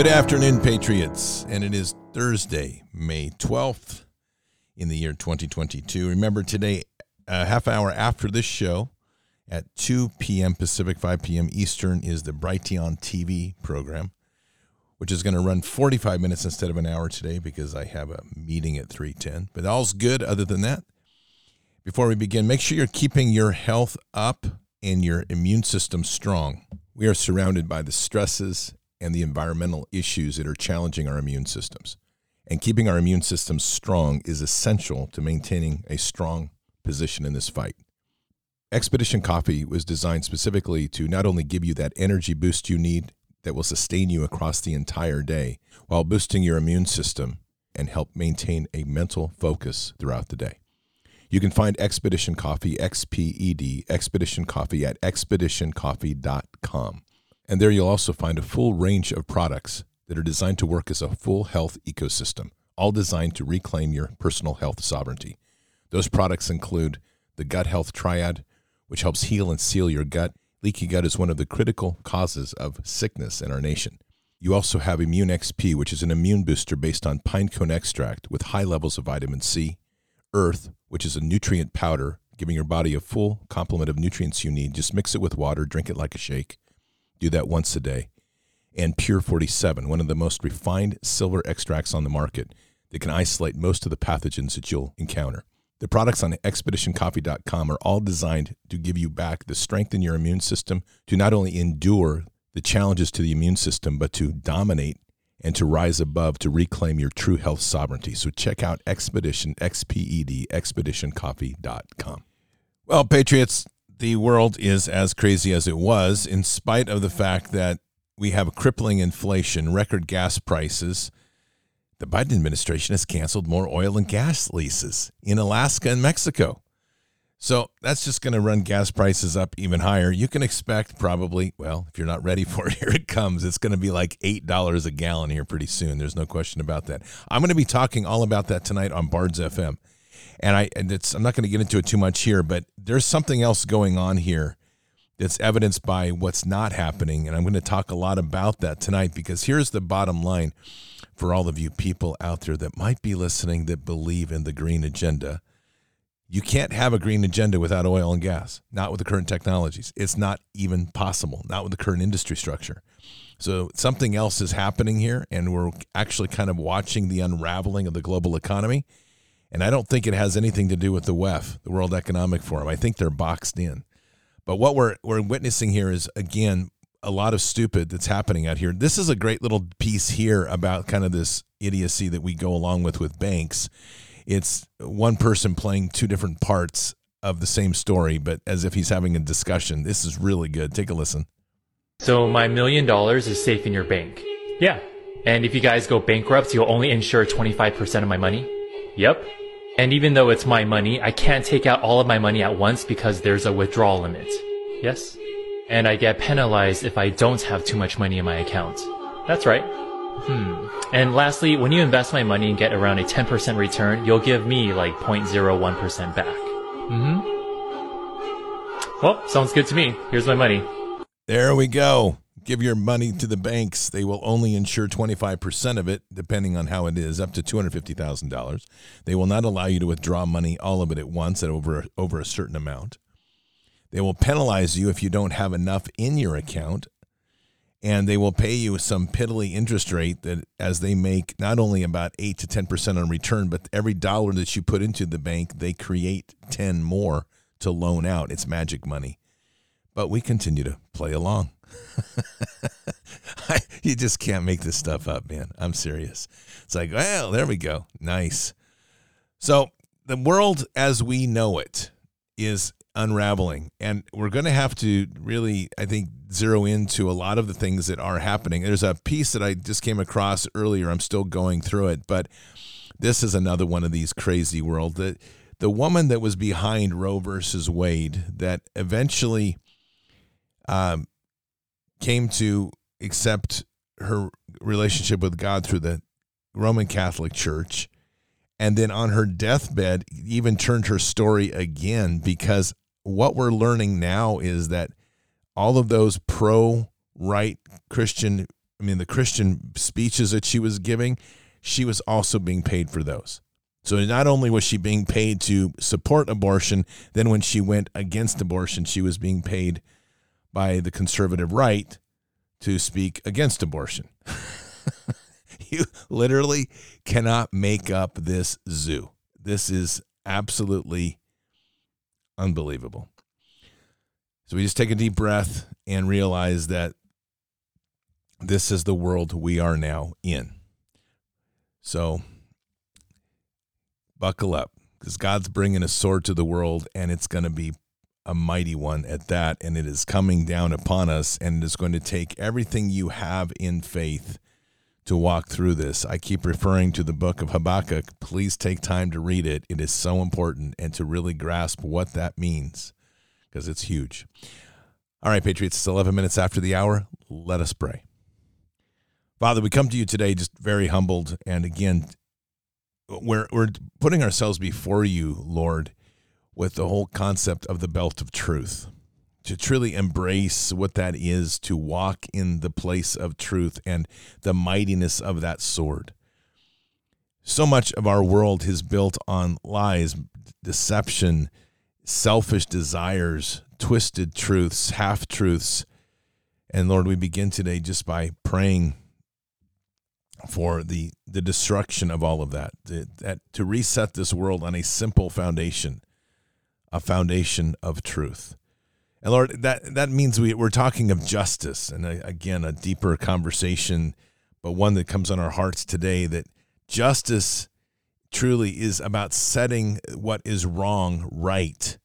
Good afternoon, Patriots. And it is Thursday, May 12th in the year 2022. Remember, today, a half hour after this show at 2 p.m. Pacific, 5 p.m. Eastern, is the Brighteon TV program, which is going to run 45 minutes instead of an hour today because I have a meeting at 3:10. But all's good other than that. Before we begin, make sure you're keeping your health up and your immune system strong. We are surrounded by the stresses and the environmental issues that are challenging our immune systems. And keeping our immune systems strong is essential to maintaining a strong position in this fight. Expedition Coffee was designed specifically to not only give you that energy boost you need that will sustain you across the entire day while boosting your immune system and help maintain a mental focus throughout the day. You can find Expedition Coffee, XPED, Expedition Coffee at expeditioncoffee.com. And there you'll also find a full range of products that are designed to work as a full health ecosystem, all designed to reclaim your personal health sovereignty. Those products include the Gut Health Triad, which helps heal and seal your gut. Leaky gut is one of the critical causes of sickness in our nation. You also have Immune XP, which is an immune booster based on pinecone extract with high levels of vitamin C. Earth, which is a nutrient powder, giving your body a full complement of nutrients you need. Just mix it with water, drink it like a shake. Do that once a day. And Pure 47, one of the most refined silver extracts on the market that can isolate most of the pathogens that you'll encounter. The products on expeditioncoffee.com are all designed to give you back the strength in your immune system to not only endure the challenges to the immune system, but to dominate and to rise above to reclaim your true health sovereignty. So check out Expedition, XPED, expeditioncoffee.com. Well, Patriots, the world is as crazy as it was, in spite of the fact that we have crippling inflation, record gas prices. The Biden administration has canceled more oil and gas leases in Alaska and Mexico. So that's just going to run gas prices up even higher. You can expect probably, well, if you're not ready for it, here it comes. It's going to be like $8 a gallon here pretty soon. There's no question about that. I'm going to be talking all about that tonight on Bards FM and I and it's I'm not going to get into it too much here, but there's something else going on here that's evidenced by what's not happening, and I'm going to talk a lot about that tonight because here's the bottom line for all of you people out there that might be listening that believe in the green agenda. You can't have a green agenda without oil and gas, not with the current technologies. It's not even possible, not with the current industry structure. So something else is happening here, and we're actually kind of watching the unraveling of the global economy. And I don't think it has anything to do with the WEF, the World Economic Forum. I think they're boxed in. But what we're we're witnessing here is again a lot of stupid that's happening out here. This is a great little piece here about kind of this idiocy that we go along with with banks. It's one person playing two different parts of the same story, but as if he's having a discussion. This is really good. Take a listen. So my million dollars is safe in your bank. Yeah. And if you guys go bankrupt, you'll only insure 25% of my money. Yep. And even though it's my money, I can't take out all of my money at once because there's a withdrawal limit. Yes? And I get penalized if I don't have too much money in my account. That's right. Hmm. And lastly, when you invest my money and get around a 10% return, you'll give me like 0.01% back. Mm-hmm. Well, sounds good to me. Here's my money. There we go give your money to the banks. They will only insure 25% of it, depending on how it is, up to $250,000. They will not allow you to withdraw money, all of it at once, at over, over a certain amount. They will penalize you if you don't have enough in your account. And they will pay you some piddly interest rate that as they make not only about 8 to 10% on return, but every dollar that you put into the bank, they create 10 more to loan out. It's magic money. But we continue to play along. you just can't make this stuff up, man. I'm serious. It's like, well, there we go. Nice. So the world as we know it is unraveling. And we're going to have to really, I think, zero into a lot of the things that are happening. There's a piece that I just came across earlier. I'm still going through it, but this is another one of these crazy world. The, the woman that was behind Roe versus Wade that eventually um, came to accept her relationship with God through the Roman Catholic Church. And then on her deathbed, even turned her story again because what we're learning now is that all of those pro right Christian I mean, the Christian speeches that she was giving, she was also being paid for those. So not only was she being paid to support abortion, then when she went against abortion, she was being paid by the conservative right to speak against abortion. you literally cannot make up this zoo. This is absolutely unbelievable. So we just take a deep breath and realize that this is the world we are now in. So buckle up because God's bringing a sword to the world and it's going to be a mighty one at that. And it is coming down upon us and it is going to take everything you have in faith to walk through this. I keep referring to the book of Habakkuk. Please take time to read it. It is so important and to really grasp what that means because it's huge. All right, Patriots, it's 11 minutes after the hour. Let us pray. Father, we come to you today just very humbled. And again, we're, we're putting ourselves before you, Lord, with the whole concept of the belt of truth. To truly embrace what that is, to walk in the place of truth and the mightiness of that sword. So much of our world is built on lies, deception, selfish desires, twisted truths, half truths. And Lord, we begin today just by praying for the the destruction of all of that, that to reset this world on a simple foundation, a foundation of truth. And Lord, that that means we we're talking of justice, and a, again a deeper conversation, but one that comes on our hearts today. That justice truly is about setting what is wrong right,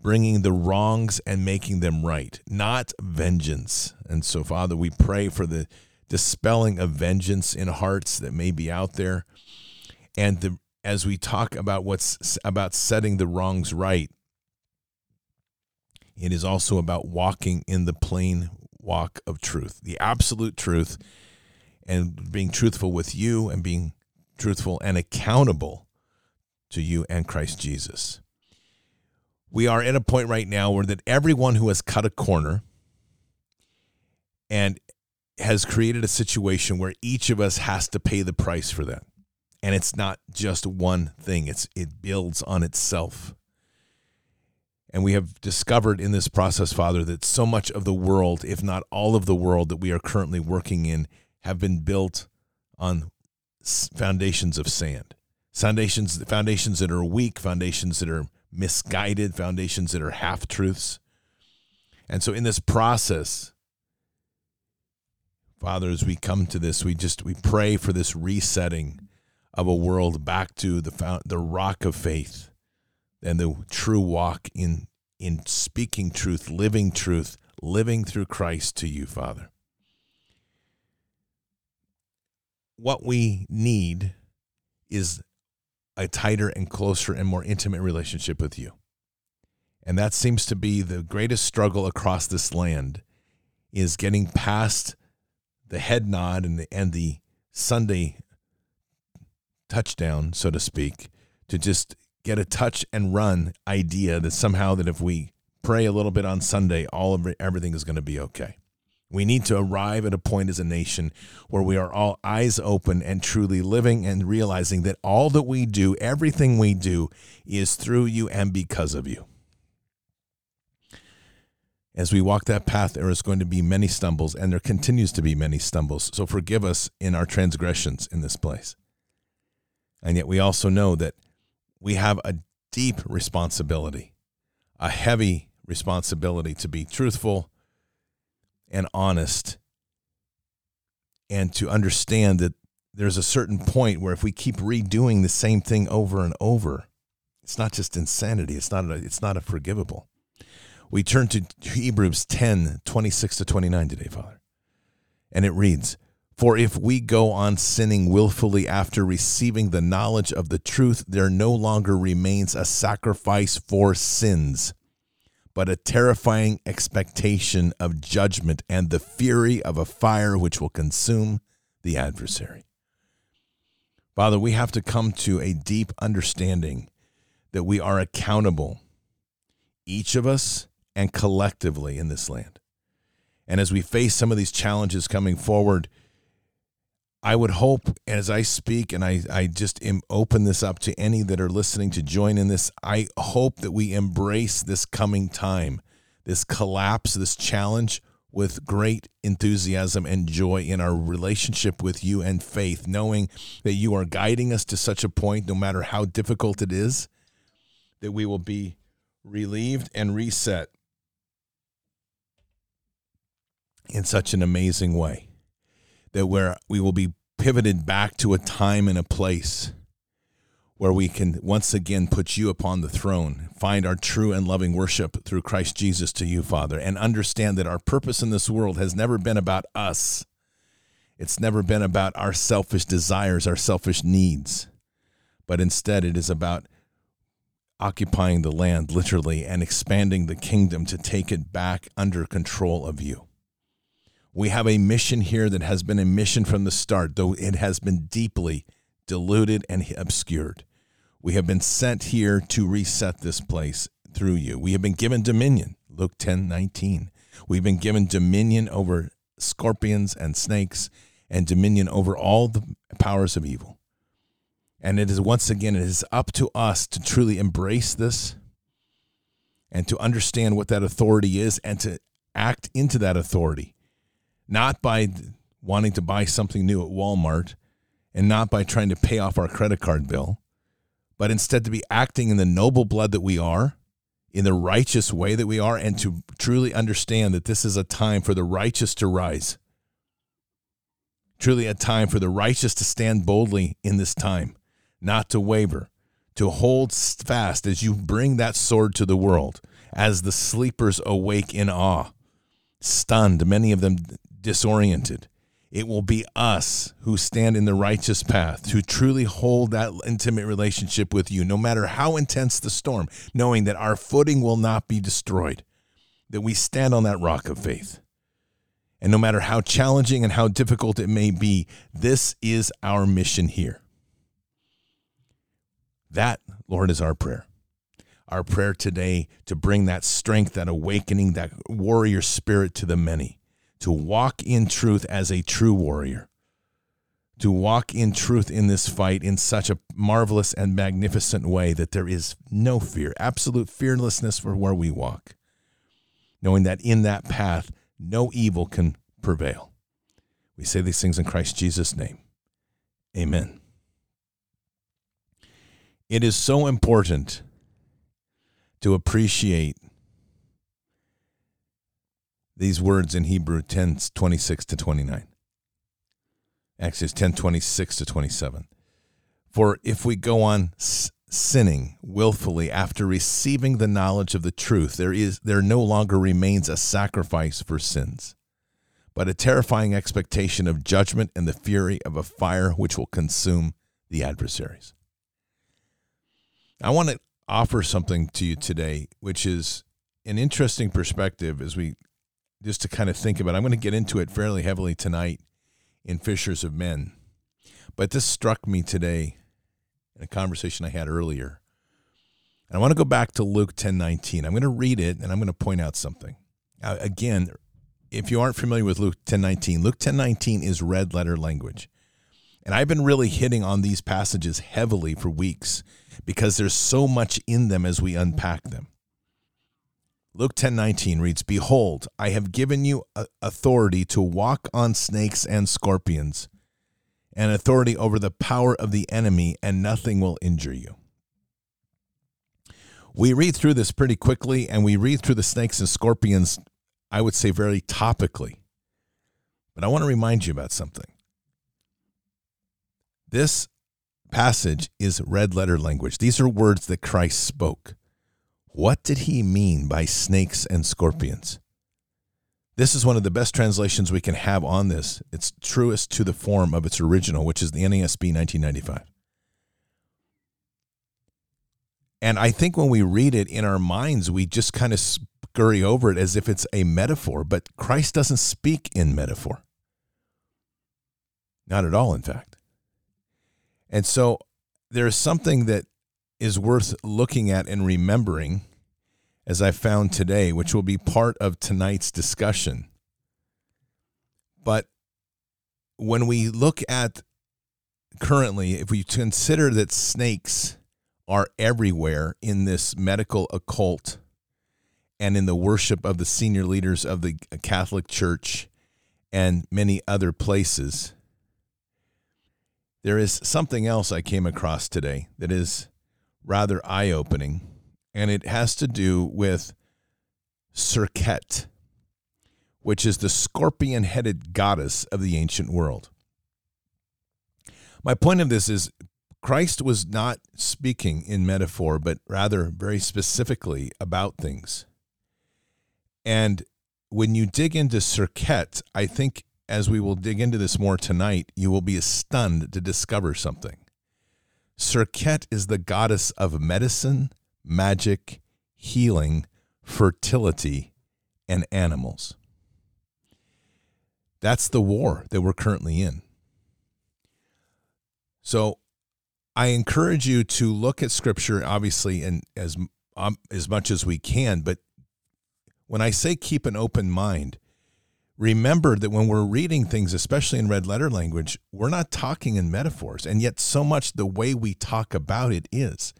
bringing the wrongs and making them right, not vengeance. And so, Father, we pray for the dispelling of vengeance in hearts that may be out there. And the, as we talk about what's about setting the wrongs right, it is also about walking in the plain walk of truth, the absolute truth, and being truthful with you and being truthful and accountable to you and Christ Jesus. We are at a point right now where that everyone who has cut a corner and has created a situation where each of us has to pay the price for that. And it's not just one thing, it's it builds on itself. And we have discovered in this process, Father, that so much of the world, if not all of the world that we are currently working in, have been built on foundations of sand. Foundations, foundations that are weak, foundations that are misguided, foundations that are half truths. And so in this process, Father, as we come to this, we just we pray for this resetting of a world back to the the rock of faith and the true walk in in speaking truth, living truth, living through Christ to you, Father. What we need is a tighter and closer and more intimate relationship with you. And that seems to be the greatest struggle across this land is getting past the head nod and the and the Sunday touchdown, so to speak, to just get a touch and run idea that somehow that if we pray a little bit on Sunday, all of everything is going to be okay. We need to arrive at a point as a nation where we are all eyes open and truly living and realizing that all that we do, everything we do, is through you and because of you as we walk that path, there is going to be many stumbles, and there continues to be many stumbles. So forgive us in our transgressions in this place. And yet we also know that we have a deep responsibility, a heavy responsibility to be truthful and honest, and to understand that there's a certain point where if we keep redoing the same thing over and over, it's not just insanity. It's not. A, it's not a forgivable. We turn to Hebrews 10 26 to 29 today, Father. And it reads, For if we go on sinning willfully after receiving the knowledge of the truth, there no longer remains a sacrifice for sins, but a terrifying expectation of judgment and the fury of a fire which will consume the adversary. Father, we have to come to a deep understanding that we are accountable, each of us and collectively in this land. And as we face some of these challenges coming forward, I would hope as I speak and I, I just am open this up to any that are listening to join in this, I hope that we embrace this coming time, this collapse, this challenge with great enthusiasm and joy in our relationship with you and faith, knowing that you are guiding us to such a point, no matter how difficult it is, that we will be relieved and reset in such an amazing way that where we will be pivoted back to a time and a place where we can once again put you upon the throne, find our true and loving worship through Christ Jesus to you, Father, and understand that our purpose in this world has never been about us. It's never been about our selfish desires, our selfish needs, but instead it is about occupying the land literally and expanding the kingdom to take it back under control of you. We have a mission here that has been a mission from the start, though it has been deeply diluted and obscured. We have been sent here to reset this place through you. We have been given dominion, Luke 10 19. We've been given dominion over scorpions and snakes and dominion over all the powers of evil. And it is once again, it is up to us to truly embrace this and to understand what that authority is and to act into that authority not by wanting to buy something new at Walmart and not by trying to pay off our credit card bill, but instead to be acting in the noble blood that we are, in the righteous way that we are, and to truly understand that this is a time for the righteous to rise. Truly, a time for the righteous to stand boldly in this time, not to waver, to hold fast as you bring that sword to the world, as the sleepers awake in awe, stunned, many of them disoriented. It will be us who stand in the righteous path, who truly hold that intimate relationship with you, no matter how intense the storm, knowing that our footing will not be destroyed, that we stand on that rock of faith. And no matter how challenging and how difficult it may be, this is our mission here. That, Lord, is our prayer. Our prayer today to bring that strength, that awakening, that warrior spirit to the many to walk in truth as a true warrior, to walk in truth in this fight in such a marvelous and magnificent way that there is no fear, absolute fearlessness for where we walk, knowing that in that path, no evil can prevail. We say these things in Christ Jesus' name. Amen. It is so important to appreciate these words in Hebrew 10 26 to 29. Actually, it's 10 26 to 27. For if we go on sinning willfully after receiving the knowledge of the truth, there is there no longer remains a sacrifice for sins, but a terrifying expectation of judgment and the fury of a fire which will consume the adversaries. I want to offer something to you today, which is an interesting perspective as we just to kind of think about. I'm going to get into it fairly heavily tonight in Fishers of Men. But this struck me today in a conversation I had earlier. And I want to go back to Luke 10:19. I'm going to read it and I'm going to point out something. Uh, again, if you aren't familiar with Luke 10:19, Luke 10:19 is red letter language. And I've been really hitting on these passages heavily for weeks because there's so much in them as we unpack them. Luke 10:19 reads, "Behold, I have given you uh, authority to walk on snakes and scorpions, and authority over the power of the enemy, and nothing will injure you." We read through this pretty quickly and we read through the snakes and scorpions I would say very topically. But I want to remind you about something. This passage is red letter language. These are words that Christ spoke. What did he mean by snakes and scorpions? This is one of the best translations we can have on this. It's truest to the form of its original, which is the NASB 1995. And I think when we read it in our minds, we just kind of scurry over it as if it's a metaphor, but Christ doesn't speak in metaphor. Not at all, in fact. And so there is something that is worth looking at and remembering, as I found today, which will be part of tonight's discussion. But when we look at currently, if we consider that snakes are everywhere in this medical occult and in the worship of the senior leaders of the Catholic Church and many other places, there is something else I came across today that is rather eye opening, and it has to do with Serket, which is the scorpion headed goddess of the ancient world. My point of this is Christ was not speaking in metaphor, but rather very specifically about things. And when you dig into Serket, I think as we will dig into this more tonight, you will be stunned to discover something. Serket is the goddess of medicine, magic, healing, fertility, and animals. That's the war that we're currently in. So I encourage you to look at scripture, obviously, and as um, as much as we can. But when I say keep an open mind, remember that when we're reading things, especially in red letter language, we're not talking in metaphors. And yet, so much the way we talk about it is.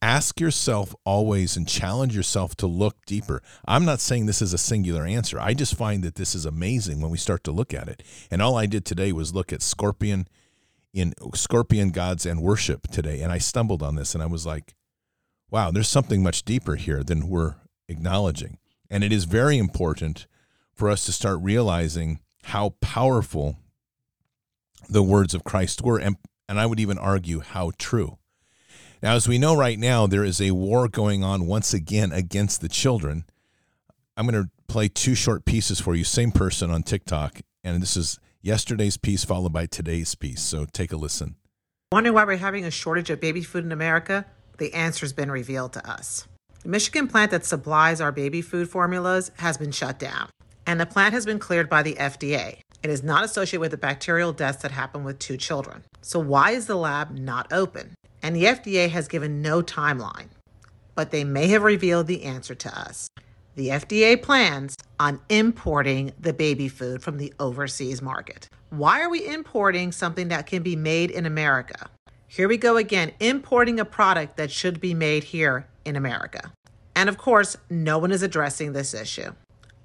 Ask yourself always and challenge yourself to look deeper. I'm not saying this is a singular answer. I just find that this is amazing when we start to look at it. And all I did today was look at scorpion in scorpion gods and worship today. And I stumbled on this and I was like, wow, there's something much deeper here than we're acknowledging. And it is very important for us to start realizing how powerful the words of Christ were, and, and I would even argue how true. Now, as we know right now, there is a war going on once again against the children. I'm going to play two short pieces for you, same person on TikTok, and this is yesterday's piece followed by today's piece. So take a listen. Wondering why we're having a shortage of baby food in America? The answer's been revealed to us. The Michigan plant that supplies our baby food formulas has been shut down and the plant has been cleared by the FDA. It is not associated with the bacterial deaths that happened with two children. So, why is the lab not open? And the FDA has given no timeline, but they may have revealed the answer to us. The FDA plans on importing the baby food from the overseas market. Why are we importing something that can be made in America? Here we go again, importing a product that should be made here in America. And of course, no one is addressing this issue.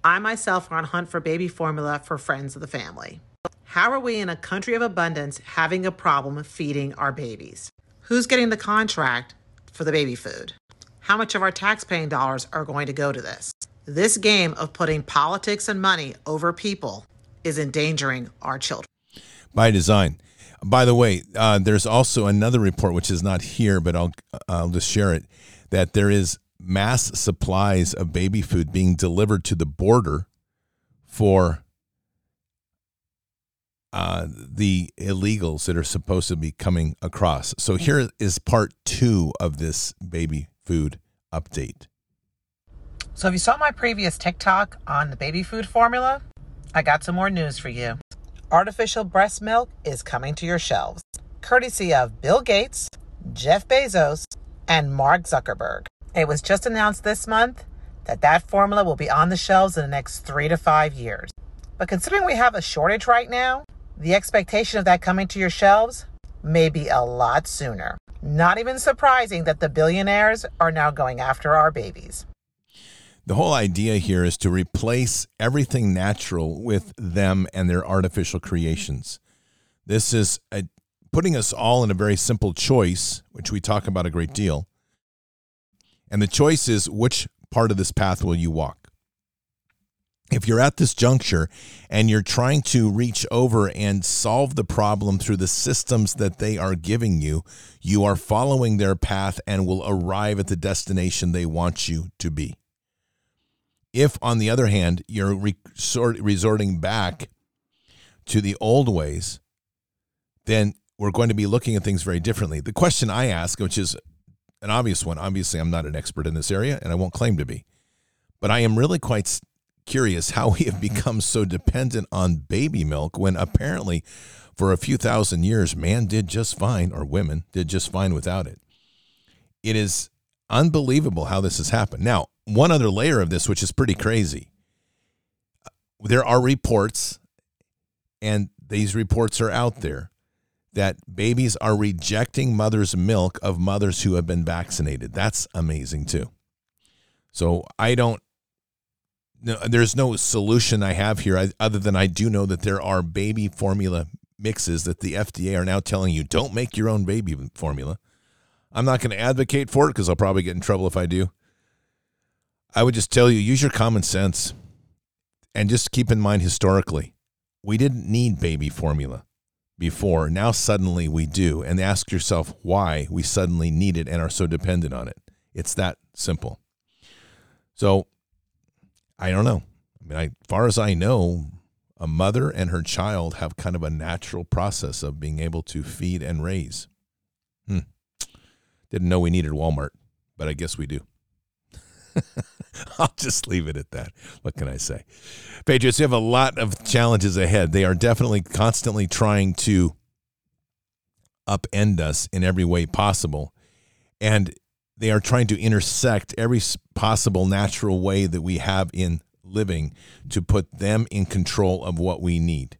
I myself are on hunt for baby formula for friends of the family. How are we in a country of abundance having a problem feeding our babies? Who's getting the contract for the baby food? How much of our tax-paying dollars are going to go to this? This game of putting politics and money over people is endangering our children. By design. By the way, uh, there's also another report which is not here, but I'll I'll just share it that there is mass supplies of baby food being delivered to the border for uh, the illegals that are supposed to be coming across. So here is part two of this baby food update. So if you saw my previous TikTok on the baby food formula, I got some more news for you. Artificial breast milk is coming to your shelves, courtesy of Bill Gates, Jeff Bezos, and Mark Zuckerberg. It was just announced this month that that formula will be on the shelves in the next three to five years. But considering we have a shortage right now, the expectation of that coming to your shelves may be a lot sooner. Not even surprising that the billionaires are now going after our babies. The whole idea here is to replace everything natural with them and their artificial creations. This is a, putting us all in a very simple choice, which we talk about a great deal and the choice is which part of this path will you walk? If you're at this juncture and you're trying to reach over and solve the problem through the systems that they are giving you, you are following their path and will arrive at the destination they want you to be. If, on the other hand, you're resorting back to the old ways, then we're going to be looking at things very differently. The question I ask, which is an obvious one. Obviously, I'm not an expert in this area, and I won't claim to be. But I am really quite curious how we have become so dependent on baby milk when apparently for a few thousand years, man did just fine, or women did just fine without it. It is unbelievable how this has happened. Now, one other layer of this, which is pretty crazy. There are reports, and these reports are out there that babies are rejecting mother's milk of mothers who have been vaccinated. That's amazing too. So I don't no, there's no solution I have here other than I do know that there are baby formula mixes that the FDA are now telling you don't make your own baby formula. I'm not going to advocate for it because I'll probably get in trouble if I do. I would just tell you use your common sense and just keep in mind historically, we didn't need baby formula before. Now suddenly we do. And ask yourself why we suddenly need it and are so dependent on it. It's that simple. So I don't know. I mean, as far as I know, a mother and her child have kind of a natural process of being able to feed and raise. Hmm. Didn't know we needed Walmart, but I guess we do. I'll just leave it at that. What can I say? Patriots, you have a lot of challenges ahead. They are definitely constantly trying to upend us in every way possible. And they are trying to intersect every possible natural way that we have in living to put them in control of what we need.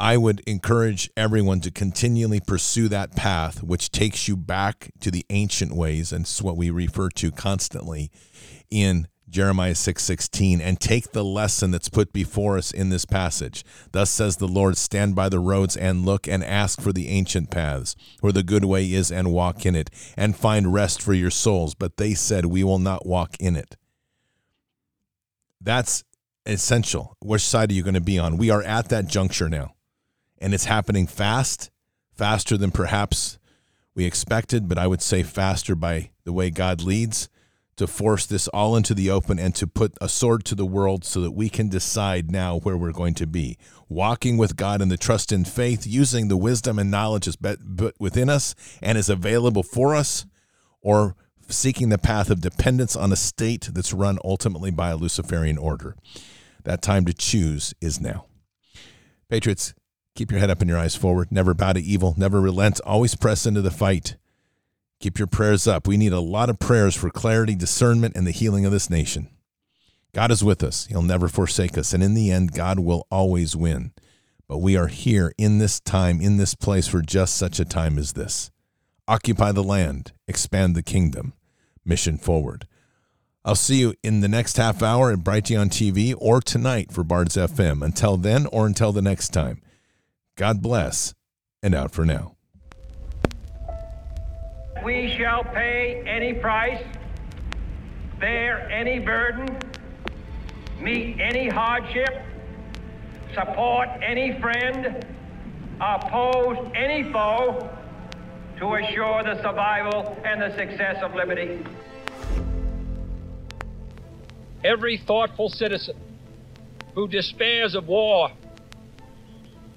I would encourage everyone to continually pursue that path, which takes you back to the ancient ways, and it's what we refer to constantly in Jeremiah 6:16 and take the lesson that's put before us in this passage. Thus says the Lord, stand by the roads and look and ask for the ancient paths, where the good way is and walk in it, and find rest for your souls, but they said we will not walk in it. That's essential. Which side are you going to be on? We are at that juncture now. And it's happening fast, faster than perhaps we expected, but I would say faster by the way God leads to force this all into the open and to put a sword to the world so that we can decide now where we're going to be. Walking with God in the trust and faith, using the wisdom and knowledge that's within us and is available for us, or seeking the path of dependence on a state that's run ultimately by a Luciferian order. That time to choose is now. Patriots, keep your head up and your eyes forward. Never bow to evil. Never relent. Always press into the fight. Keep your prayers up. We need a lot of prayers for clarity, discernment, and the healing of this nation. God is with us. He'll never forsake us. And in the end, God will always win. But we are here in this time, in this place, for just such a time as this. Occupy the land, expand the kingdom, mission forward. I'll see you in the next half hour at Brighteon TV or tonight for Bards FM. Until then or until the next time, God bless and out for now. We shall pay any price, bear any burden, meet any hardship, support any friend, oppose any foe to assure the survival and the success of liberty. Every thoughtful citizen who despairs of war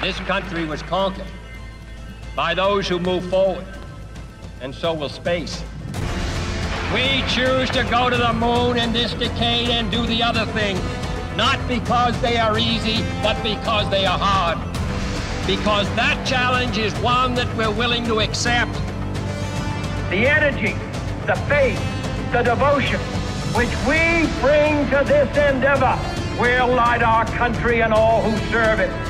This country was conquered by those who move forward and so will space. We choose to go to the moon in this decade and do the other thing, not because they are easy, but because they are hard. because that challenge is one that we're willing to accept. The energy, the faith, the devotion which we bring to this endeavor will light our country and all who serve it.